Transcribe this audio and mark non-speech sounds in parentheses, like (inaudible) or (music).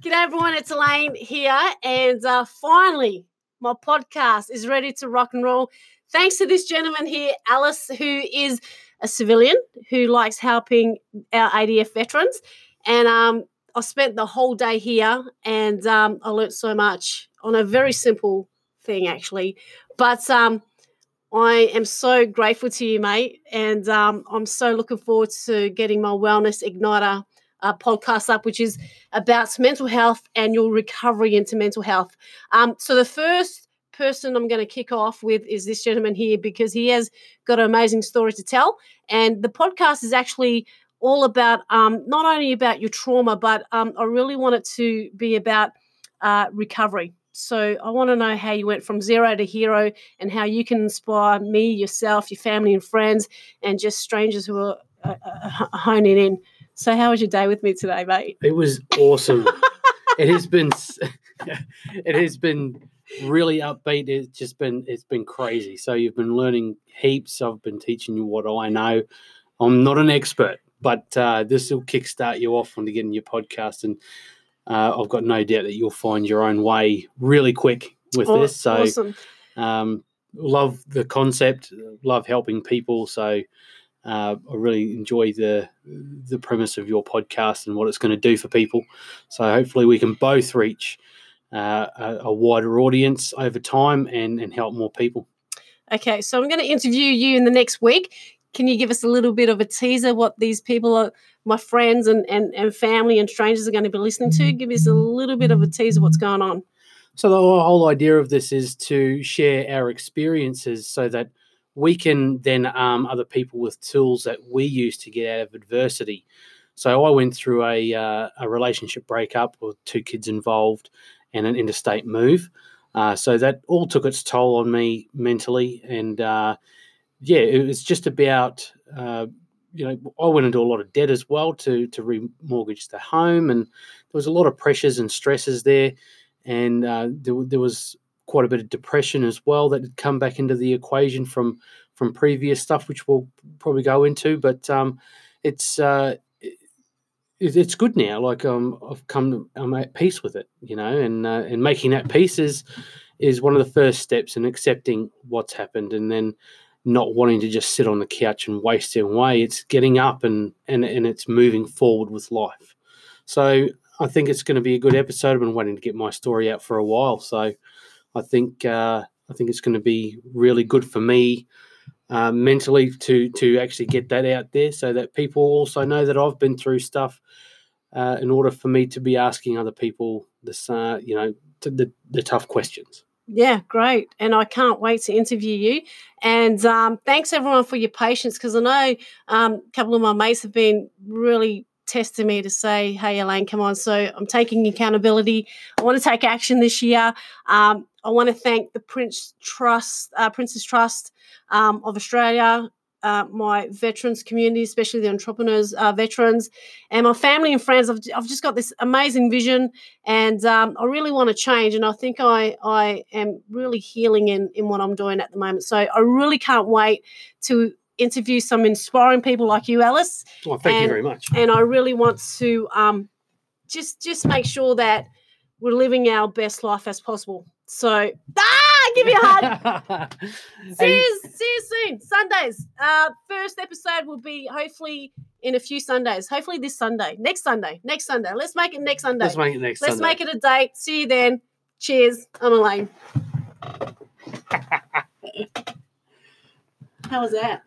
G'day, everyone. It's Elaine here. And uh, finally, my podcast is ready to rock and roll. Thanks to this gentleman here, Alice, who is a civilian who likes helping our ADF veterans. And um, I spent the whole day here and um, I learnt so much on a very simple thing, actually. But um, I am so grateful to you, mate. And um, I'm so looking forward to getting my Wellness Igniter uh, podcast up, which is about mental health and your recovery into mental health. Um, so the first person I'm going to kick off with is this gentleman here because he has got an amazing story to tell. And the podcast is actually all about um, not only about your trauma, but um, I really want it to be about uh, recovery. So I want to know how you went from zero to hero and how you can inspire me, yourself, your family and friends, and just strangers who are uh, uh, honing in so, how was your day with me today, mate? It was awesome. (laughs) it has been, (laughs) it has been really upbeat. It's just been, it's been crazy. So you've been learning heaps. I've been teaching you what I know. I'm not an expert, but uh, this will kickstart you off onto getting your podcast, and uh, I've got no doubt that you'll find your own way really quick with oh, this. So, awesome. um, love the concept, love helping people. So uh, I really enjoy the the premise of your podcast and what it's going to do for people. So hopefully we can both reach uh, a, a, wider audience over time and and help more people. Okay, so I'm going to interview you in the next week. Can you give us a little bit of a teaser what these people are, my friends and, and, and family and strangers are going to be listening to? Give us a little bit of a teaser what's going on. So the whole idea of this is to share our experiences so that – we can then arm other people with tools that we use to get out of adversity. So I went through a, uh, a relationship breakup with two kids involved and an interstate move. Uh, so that all took its toll on me mentally. And uh, yeah, it was just about, uh, you know, I went into a lot of debt as well to, to remortgage the home. And there was a lot of pressures and stresses there. And uh, there, there was quite a bit of depression as well that had come back into the equation from from previous stuff, which we'll probably go into. But um, it's uh, it, it's good now. Like um, I've come, to, I'm at peace with it, you know, and uh, and making that peace is is one of the first steps in accepting what's happened, and then not wanting to just sit on the couch and waste it away. It's getting up and and and it's moving forward with life. So I think it's going to be a good episode. I've been waiting to get my story out for a while, so I think uh, I think it's going to be really good for me uh, mentally to to actually get that out there, so that people also know that I've been through stuff. Uh, in order for me to be asking other people this, you know, the, the tough questions. Yeah, great. And I can't wait to interview you. And um, thanks everyone for your patience because I know um, a couple of my mates have been really testing me to say, hey, Elaine, come on. So I'm taking accountability. I want to take action this year. Um, I want to thank the Prince Trust, uh, Prince's Trust um, of Australia, uh, my veterans community, especially the entrepreneurs, uh, veterans, and my family and friends. I've, I've just got this amazing vision, and um, I really want to change. And I think I I am really healing in in what I'm doing at the moment. So I really can't wait to interview some inspiring people like you, Alice. Well, thank and, you very much. And I really want to um, just just make sure that we're living our best life as possible. So, ah, give me a hug. (laughs) see, you, see you soon. Sundays. Uh, first episode will be hopefully in a few Sundays. Hopefully this Sunday, next Sunday, next Sunday. Let's make it next Sunday. Let's make it next. Let's Sunday. make it a date. See you then. Cheers. I'm Elaine. (laughs) How was that?